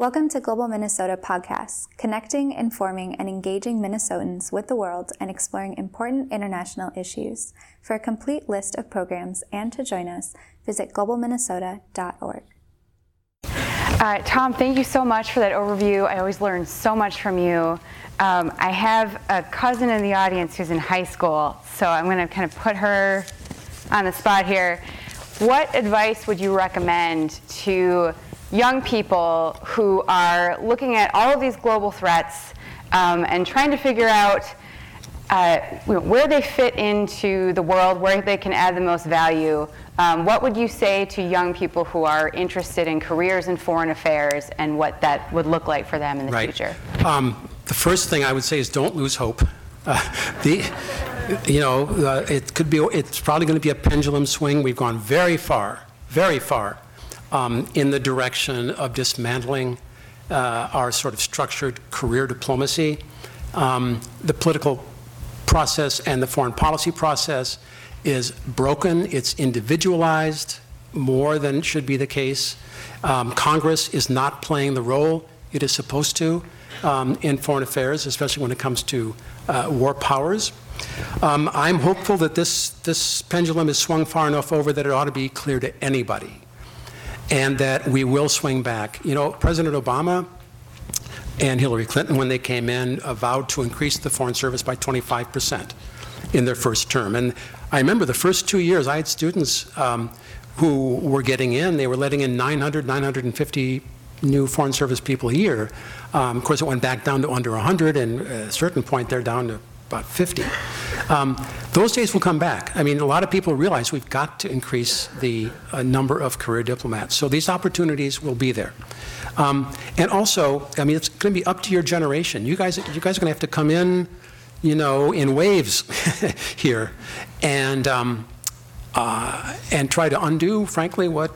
Welcome to Global Minnesota Podcasts, connecting, informing, and engaging Minnesotans with the world and exploring important international issues. For a complete list of programs and to join us, visit globalminnesota.org. Uh, Tom, thank you so much for that overview. I always learn so much from you. Um, I have a cousin in the audience who's in high school, so I'm going to kind of put her on the spot here. What advice would you recommend to young people who are looking at all of these global threats um, and trying to figure out uh, where they fit into the world, where they can add the most value. Um, what would you say to young people who are interested in careers in foreign affairs and what that would look like for them in the right. future? Um, the first thing I would say is don't lose hope. Uh, the, you know, uh, it could be, it's probably going to be a pendulum swing. We've gone very far, very far um, in the direction of dismantling uh, our sort of structured career diplomacy. Um, the political process and the foreign policy process is broken, it's individualized more than should be the case. Um, Congress is not playing the role it is supposed to um, in foreign affairs, especially when it comes to uh, war powers. Um, I'm hopeful that this, this pendulum is swung far enough over that it ought to be clear to anybody and that we will swing back. You know, President Obama and Hillary Clinton, when they came in, vowed to increase the Foreign Service by 25% in their first term. And I remember the first two years, I had students um, who were getting in, they were letting in 900, 950 new Foreign Service people a year. Um, of course, it went back down to under 100, and at a certain point, they're down to about 50. Um, those days will come back. I mean, a lot of people realize we've got to increase the uh, number of career diplomats. So these opportunities will be there. Um, and also, I mean, it's going to be up to your generation. You guys, you guys are going to have to come in, you know, in waves here, and um, uh, and try to undo, frankly, what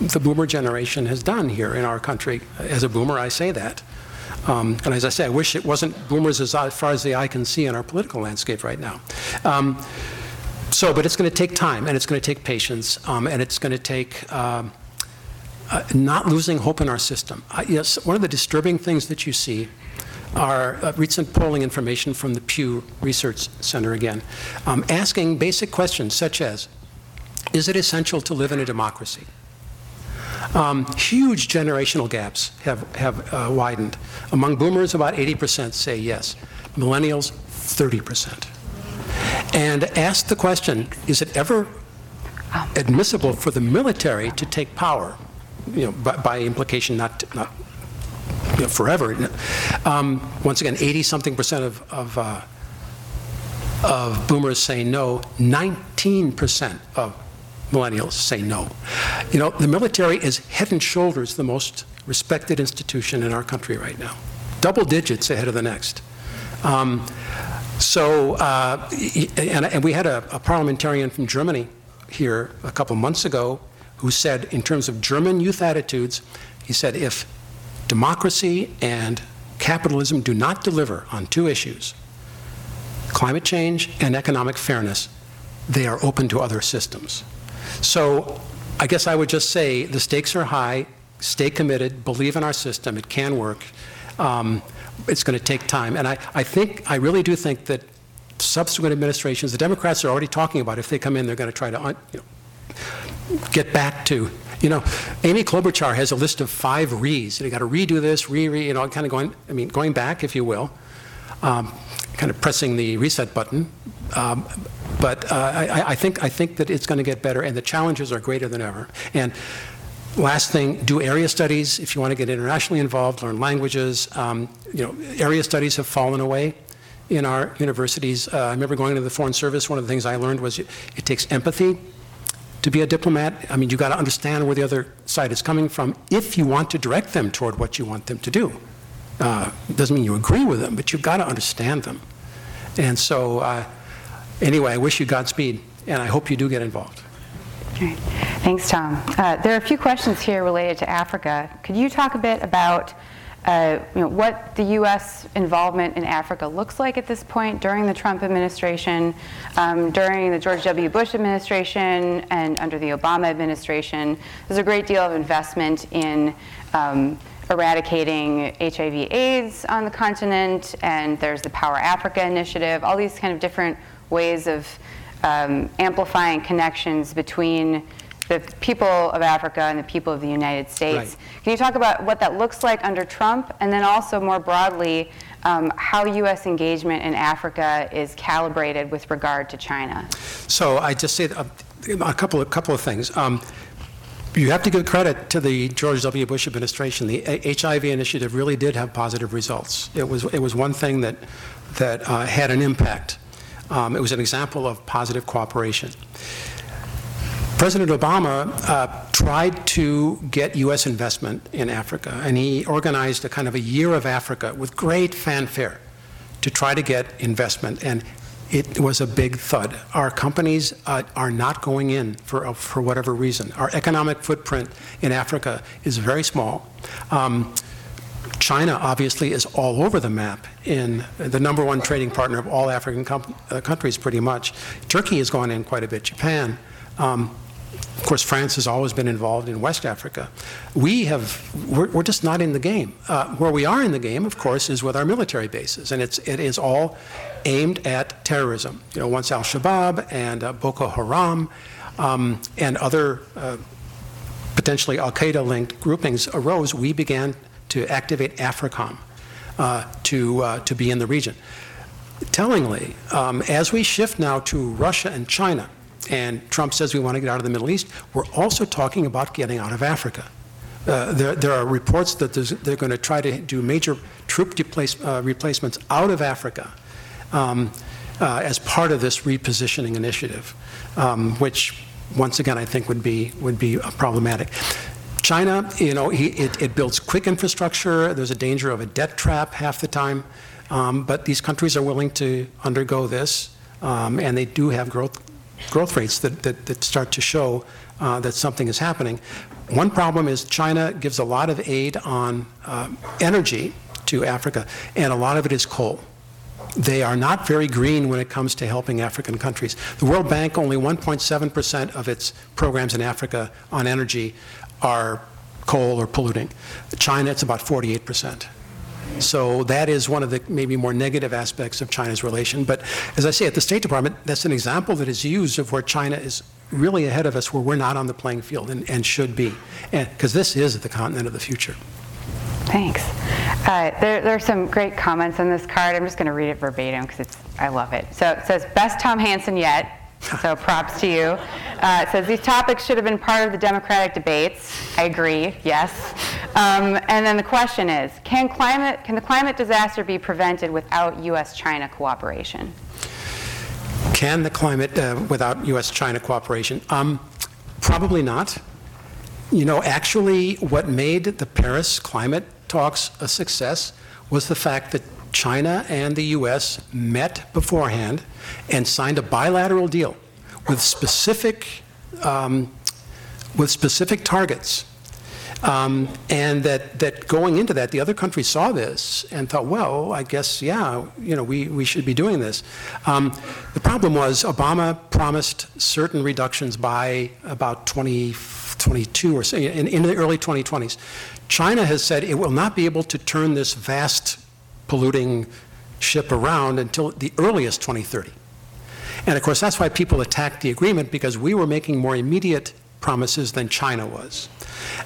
the boomer generation has done here in our country. As a boomer, I say that. Um, and as I say, I wish it wasn't boomers as far as the eye can see in our political landscape right now. Um, so, but it's going to take time and it's going to take patience um, and it's going to take um, uh, not losing hope in our system. Uh, yes, one of the disturbing things that you see are uh, recent polling information from the Pew Research Center again, um, asking basic questions such as Is it essential to live in a democracy? Um, huge generational gaps have, have uh, widened. Among boomers, about 80% say yes. Millennials, 30%. And ask the question is it ever admissible for the military to take power? You know, by, by implication, not, not you know, forever. Um, once again, 80 something percent of, of, uh, of boomers say no, 19 percent of millennials say no. You know, the military is head and shoulders the most respected institution in our country right now, double digits ahead of the next. Um, so, uh, and, and, we had a, a, parliamentarian from Germany here a couple months ago who said, in terms of German youth attitudes, he said, if democracy and capitalism do not deliver on two issues, climate change and economic fairness, they are open to other systems. So I guess I would just say the stakes are high, stay committed, believe in our system, it can work. Um, it's going to take time. And I, I think, I really do think that subsequent administrations, the Democrats are already talking about if they come in, they're going to try to you know, get back to, you know, Amy Klobuchar has a list of five re's. You got to redo this, re, re, you know, kind of going, I mean, going back, if you will, um, kind of pressing the reset button. Um, but uh, I, I, think, I think that it's going to get better, and the challenges are greater than ever. And last thing, do area studies if you want to get internationally involved, learn languages. Um, you know, area studies have fallen away in our universities. Uh, I remember going to the Foreign Service. One of the things I learned was it, it takes empathy to be a diplomat. I mean, you've got to understand where the other side is coming from if you want to direct them toward what you want them to do. Uh, doesn't mean you agree with them, but you've got to understand them. And so, uh, anyway, I wish you Godspeed, and I hope you do get involved. Right. Thanks, Tom. Uh, there are a few questions here related to Africa. Could you talk a bit about uh, you know, what the U.S. involvement in Africa looks like at this point during the Trump administration, um, during the George W. Bush administration, and under the Obama administration. There's a great deal of investment in um, eradicating HIV/AIDS on the continent, and there's the Power Africa initiative. All these kind of different ways of um, amplifying connections between the people of Africa and the people of the United States. Right. Can you talk about what that looks like under Trump, and then also more broadly, um, how U.S. engagement in Africa is calibrated with regard to China? So I just say a, a couple of couple of things. Um, you have to give credit to the George W. Bush administration. The HIV initiative really did have positive results. It was it was one thing that that uh, had an impact. Um, it was an example of positive cooperation. President Obama uh, tried to get U.S. investment in Africa, and he organized a kind of a year of Africa with great fanfare to try to get investment. And it was a big thud. Our companies uh, are not going in for, uh, for whatever reason. Our economic footprint in Africa is very small. Um, China obviously is all over the map in the number one trading partner of all African uh, countries, pretty much. Turkey has gone in quite a bit, Japan. Um, of course, France has always been involved in West Africa. We have, we're, we're just not in the game. Uh, where we are in the game, of course, is with our military bases, and it's, it is all aimed at terrorism. You know, once Al Shabaab and uh, Boko Haram um, and other uh, potentially Al Qaeda linked groupings arose, we began to activate AFRICOM uh, to, uh, to be in the region. Tellingly, um, as we shift now to Russia and China, and Trump says we want to get out of the Middle East, we're also talking about getting out of Africa. Uh, there, there, are reports that they're going to try to do major troop deplace, uh, replacements out of Africa um, uh, as part of this repositioning initiative, um, which, once again, I think would be would be problematic. China, you know, he, it, it, builds quick infrastructure. There's a danger of a debt trap half the time, um, but these countries are willing to undergo this, um, and they do have growth growth rates that, that, that start to show uh, that something is happening. One problem is China gives a lot of aid on uh, energy to Africa, and a lot of it is coal. They are not very green when it comes to helping African countries. The World Bank, only 1.7% of its programs in Africa on energy are coal or polluting. China, it's about 48%. So that is one of the maybe more negative aspects of China's relation. But as I say, at the State Department, that's an example that is used of where China is really ahead of us, where we're not on the playing field and, and should be, because this is the continent of the future. Thanks. Uh, there, there, are some great comments on this card. I'm just going to read it verbatim because I love it. So it says, "Best Tom Hanson yet." So props to you. Uh, it says these topics should have been part of the Democratic debates. I agree. Yes. Um, and then the question is, can climate can the climate disaster be prevented without U.S.-China cooperation? Can the climate uh, without U.S.-China cooperation? Um, probably not. You know, actually, what made the Paris climate talks a success was the fact that China and the U.S. met beforehand and signed a bilateral deal with specific um, with specific targets. Um, and that, that going into that, the other countries saw this and thought, well, I guess, yeah, you know, we, we should be doing this. Um, the problem was Obama promised certain reductions by about 2022 or so, in, in the early 2020s. China has said it will not be able to turn this vast polluting ship around until the earliest 2030. And of course, that's why people attacked the agreement because we were making more immediate promises than China was.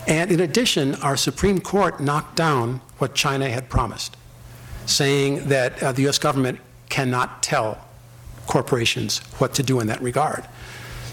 And in addition, our Supreme Court knocked down what China had promised, saying that uh, the US government cannot tell corporations what to do in that regard.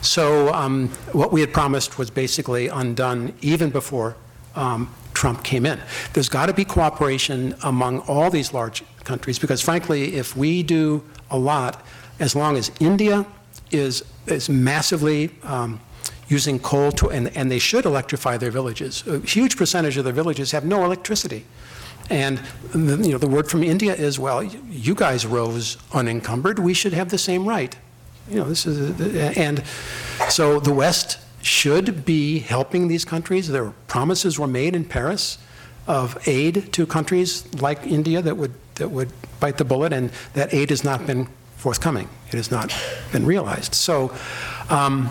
So um, what we had promised was basically undone even before um, Trump came in. There's got to be cooperation among all these large countries because, frankly, if we do a lot, as long as India is, is massively um, using coal to, and, and they should electrify their villages. A huge percentage of their villages have no electricity. And the, you know, the word from India is, well, you guys rose unencumbered. We should have the same right. You know, this is, and so the West should be helping these countries. There promises were made in Paris of aid to countries like India that would that would bite the bullet, and that aid has not been forthcoming. It has not been realized. So. Um,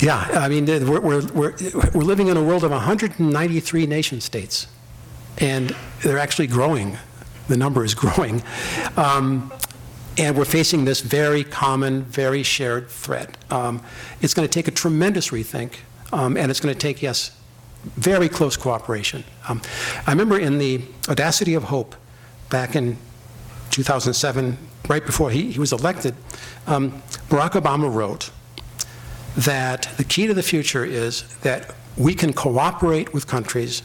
yeah, I mean, we're, we're, we're, we're living in a world of 193 nation states. and they're actually growing. The number is growing. Um, and we're facing this very common, very shared threat. Um, it's going to take a tremendous rethink, um, and it's going to take, yes, very close cooperation. Um, I remember in the Audacity of Hope back in 2007, right before he, he was elected, um, Barack Obama wrote that the key to the future is that we can cooperate with countries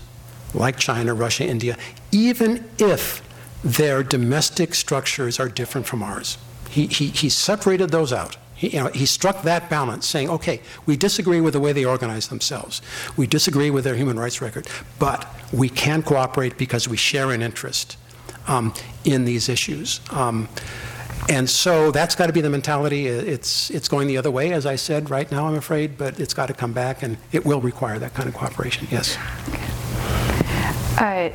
like China, Russia, India, even if their domestic structures are different from ours. He, he, he separated those out. He, you know, he struck that balance, saying, okay, we disagree with the way they organize themselves. We disagree with their human rights record, but we can cooperate because we share an interest um, in these issues. Um, and so that's got to be the mentality. It's, it's going the other way, as I said, right now, I'm afraid, but it's got to come back, and it will require that kind of cooperation, yes. Uh,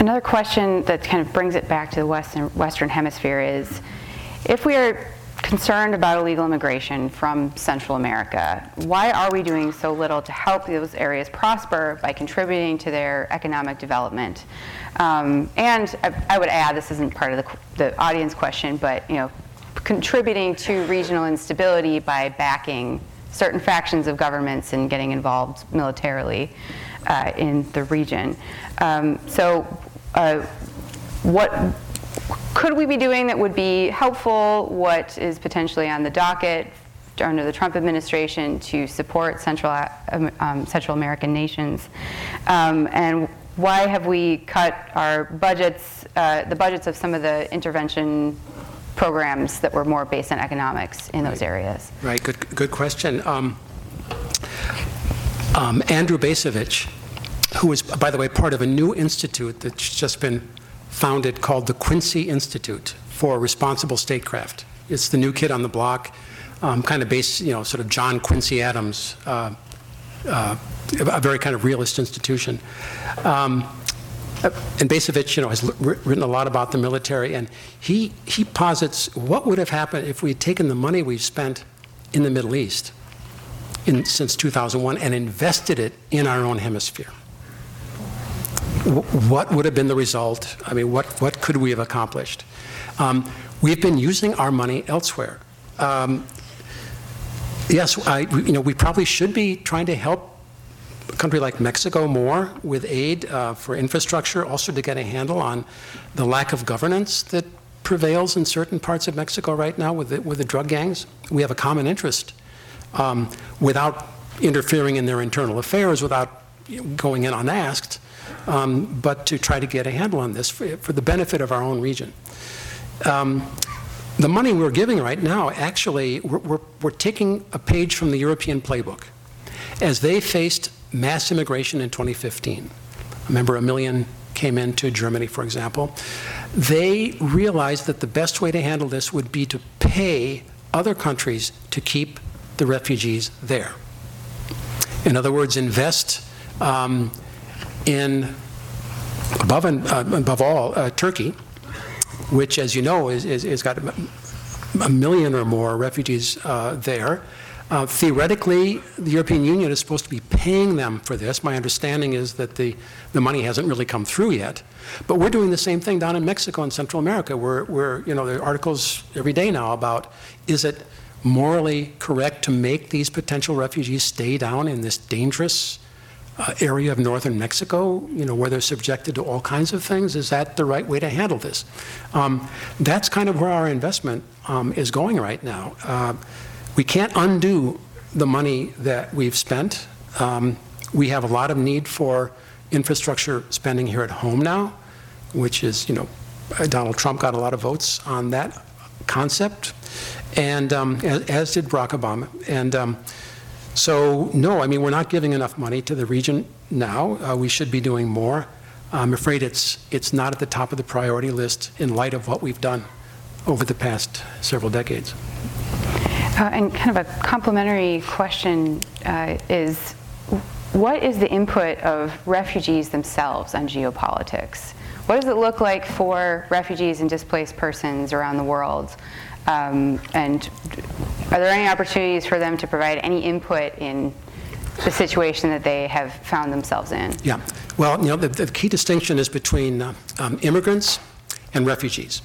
Another question that kind of brings it back to the Western, Western Hemisphere is if we are concerned about illegal immigration from Central America, why are we doing so little to help those areas prosper by contributing to their economic development? Um, and I, I, would add, this isn't part of the, the audience question, but you know, contributing to regional instability by backing certain factions of governments and getting involved militarily uh, in the region. Um, so, uh, what could we be doing that would be helpful? What is potentially on the docket under the Trump administration to support Central, um, um, Central American nations? Um, and why have we cut our budgets, uh, the budgets of some of the intervention programs that were more based on economics in those areas? Right, good, good question. Um, um, Andrew Bacevich, who is, by the way, part of a new institute that's just been founded called the Quincy Institute for Responsible Statecraft. It's the new kid on the block, um, kind of based, you know, sort of John Quincy Adams, uh, uh, a very kind of realist institution. Um, and Bacevich, you know, has written a lot about the military, and he, he posits what would have happened if we had taken the money we've spent in the Middle East in, since 2001 and invested it in our own hemisphere. what would have been the result? I mean, what, what could we have accomplished? Um, we've been using our money elsewhere. Um, yes, I, you know, we probably should be trying to help a country like Mexico more with aid uh, for infrastructure, also to get a handle on the lack of governance that prevails in certain parts of Mexico right now with the, with the drug gangs. We have a common interest um, without interfering in their internal affairs, without going in unasked, um, but to try to get a handle on this for, for the benefit of our own region. Um, the money we're giving right now, actually, we're, we're, we're taking a page from the European playbook. As they faced mass immigration in 2015. Remember, a million came into Germany, for example. They realized that the best way to handle this would be to pay other countries to keep the refugees there. In other words, invest um, in, above, and, uh, above all, uh, Turkey, which, as you know, is, is, is got a million or more refugees uh, there. Uh, theoretically, the European Union is supposed to be paying them for this. My understanding is that the, the money hasn't really come through yet. But we're doing the same thing down in Mexico and Central America. We're, we're, you know, there are articles every day now about is it morally correct to make these potential refugees stay down in this dangerous uh, area of northern Mexico, you know, where they're subjected to all kinds of things? Is that the right way to handle this? Um, that's kind of where our investment um, is going right now. Uh, we can't undo the money that we've spent. Um, we have a lot of need for infrastructure spending here at home now, which is, you know, Donald Trump got a lot of votes on that concept, and um, as, as, did Barack Obama. And um, so, no, I mean, we're not giving enough money to the region now. Uh, we should be doing more. I'm afraid it's, it's not at the top of the priority list in light of what we've done over the past several decades. Uh, and kind of a complementary question uh, is what is the input of refugees themselves on geopolitics? What does it look like for refugees and displaced persons around the world? Um, and are there any opportunities for them to provide any input in the situation that they have found themselves in. Yeah. Well, you know, the, the key distinction is between uh, um, immigrants and refugees.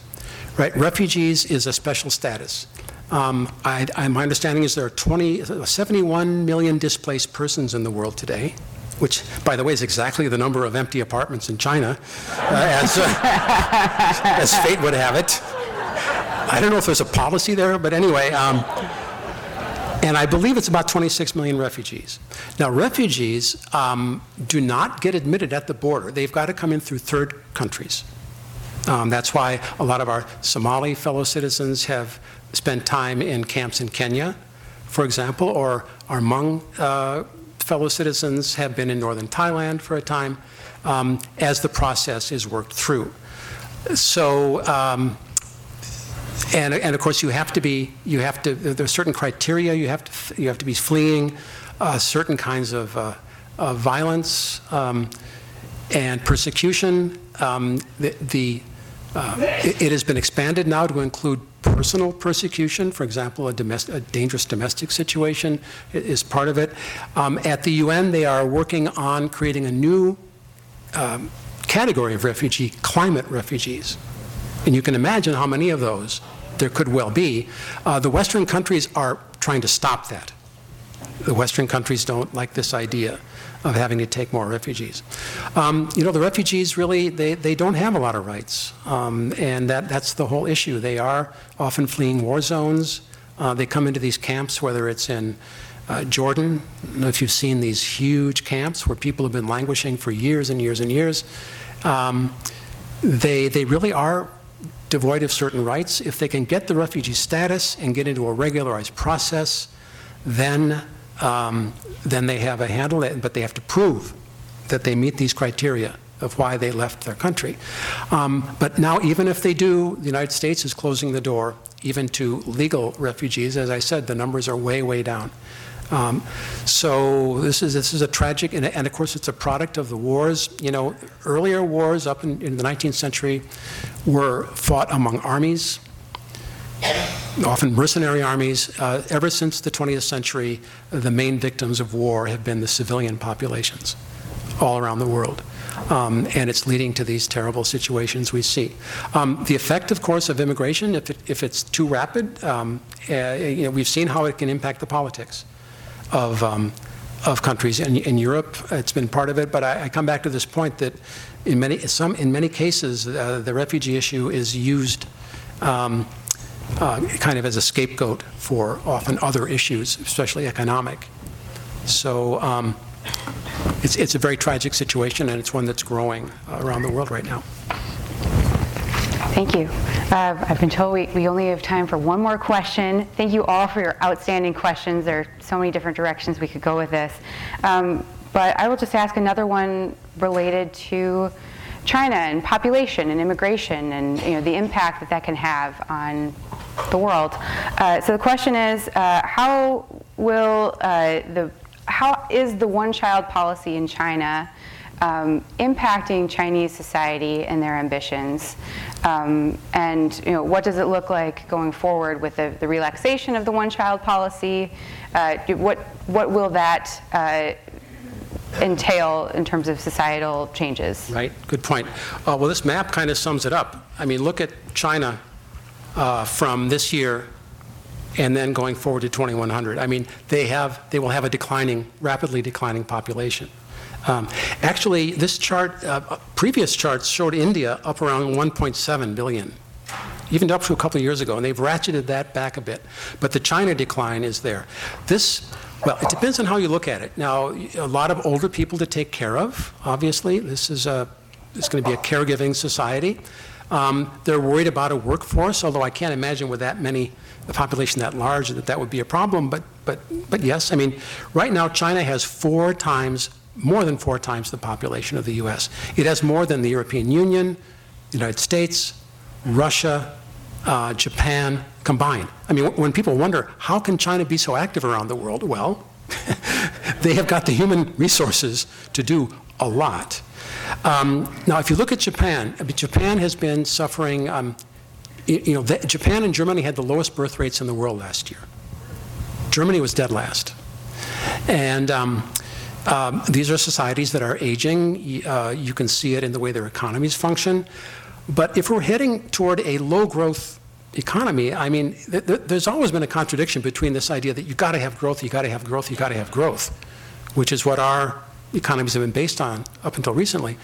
Right? Refugees is a special status. Um, I, I, my understanding is there are 20, 71 million displaced persons in the world today, which, by the way, is exactly the number of empty apartments in China, uh, as, uh, as fate would have it. I don't know if there's a policy there, but anyway. Um, and I believe it's about 26 million refugees. Now, refugees um, do not get admitted at the border. They've got to come in through third countries. Um, that's why a lot of our Somali fellow citizens have spent time in camps in Kenya, for example, or our Hmong uh, fellow citizens have been in northern Thailand for a time um, as the process is worked through. So, um, and, and of course you have to be, you have to, there are certain criteria, you have to, you have to be fleeing uh, certain kinds of, uh, of violence um, and persecution. Um, the, the uh, it, it, has been expanded now to include personal persecution. For example, a, a dangerous domestic situation is part of it. Um, at the UN, they are working on creating a new um, category of refugee, climate refugees. And you can imagine how many of those there could well be. Uh, the Western countries are trying to stop that. The Western countries don't like this idea of having to take more refugees. Um, you know, the refugees really, they, they don't have a lot of rights. Um, and that, that's the whole issue. They are often fleeing war zones. Uh, they come into these camps, whether it's in uh, Jordan. If you've seen these huge camps where people have been languishing for years and years and years. Um, they, they really are devoid of certain rights. If they can get the refugee status and get into a regularized process, then, um, then they have a handle, but they have to prove that they meet these criteria of why they left their country. Um, but now, even if they do, the United States is closing the door even to legal refugees. As I said, the numbers are way, way down. Um, so this is this is a tragic, and, and, of course it's a product of the wars. You know, earlier wars up in, in the 19th century were fought among armies, often mercenary armies. Uh, ever since the 20th century, the main victims of war have been the civilian populations all around the world. Um, and it's leading to these terrible situations we see. Um, the effect, of course, of immigration, if, it, if it's too rapid, um, uh, you know, we've seen how it can impact the politics of, um, of countries. In, in Europe, it's been part of it, but I, I, come back to this point that in many, some, in many cases, uh, the refugee issue is used um, uh, kind of as a scapegoat for often other issues, especially economic. So um, it's, it's a very tragic situation, and it's one that's growing around the world right now. Thank you. Uh, I've been told we, we only have time for one more question. Thank you all for your outstanding questions. There are so many different directions we could go with this. Um, but I will just ask another one related to China and population and immigration and you know, the impact that that can have on the world. Uh, so the question is, uh, how will uh, the how is the one-child policy in China um, impacting Chinese society and their ambitions? Um, and you know, what does it look like going forward with the, the relaxation of the one-child policy? Uh, what, what will that uh, entail in terms of societal changes? Right, good point. Uh, well, this map kind of sums it up. I mean, look at China uh, from this year and then going forward to 2100. I mean, they have, they will have a declining, rapidly declining population. Um, actually, this chart, uh, previous charts showed India up around 1.7 billion, even up to a couple of years ago, and they've ratcheted that back a bit. But the China decline is there. This, well, it depends on how you look at it. Now, a lot of older people to take care of, obviously. This is a, it's going to be a caregiving society. Um, they're worried about a workforce, although I can't imagine with that many, the population that large, that that would be a problem. But, but, but yes, I mean, right now China has four times more than four times the population of the US. It has more than the European Union, the United States, Russia, uh, Japan combined. I mean, when people wonder, how can China be so active around the world? Well, they have got the human resources to do a lot. Um, now, if you look at Japan, Japan has been suffering, um, you know, the, Japan and Germany had the lowest birth rates in the world last year. Germany was dead last. And um, Um, These are societies that are aging. Uh, You can see it in the way their economies function. But if we're heading toward a low-growth economy, I mean, th- th- there's always been a contradiction between this idea that you've got to have growth, you've got to have growth, you've got to have growth, which is what our economies have been based on up until recently,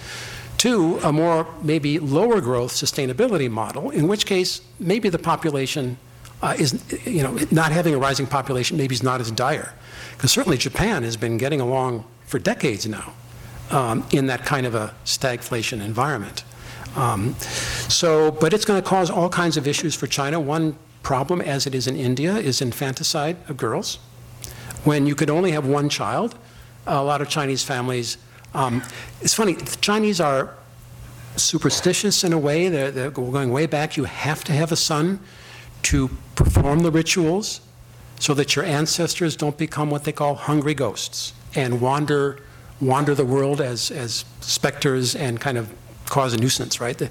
to a more maybe lower growth sustainability model, in which case maybe the population uh, is, you know, not having a rising population maybe is not as dire. Because certainly Japan has been getting along for decades now um, in that kind of a stagflation environment. Um, So, but it's going to cause all kinds of issues for China. One problem, as it is in India, is infanticide of girls. When you could only have one child, a lot of Chinese families, um, it's funny, Chinese are superstitious in a way, they're, they're going way back. You have to have a son to perform the rituals so that your ancestors don't become what they call hungry ghosts and wander, wander the world as, as specters and kind of cause a nuisance, right? The-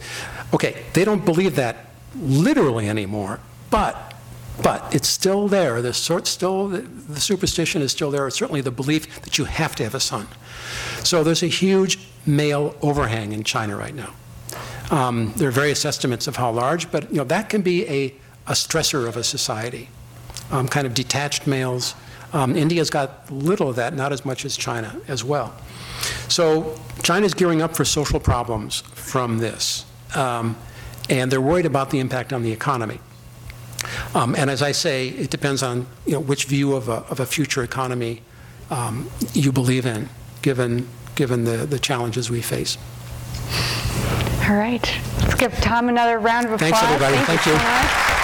Okay, they don't believe that literally anymore, but, but it's still there. The sort, still, the superstition is still there. It's certainly the belief that you have to have a son. So there's a huge male overhang in China right now. Um, There are various estimates of how large, but, you know, that can be a, a stressor of a society, um, kind of detached males. Um, India's got little of that, not as much as China as well. So China's gearing up for social problems from this, um, and they're worried about the impact on the economy. Um, And as I say, it depends on, you know, which view of a, of a future economy um, you believe in, given, given the, the challenges we face. All right. Let's give Tom another round of applause. Thanks, everybody. Thank so you. much.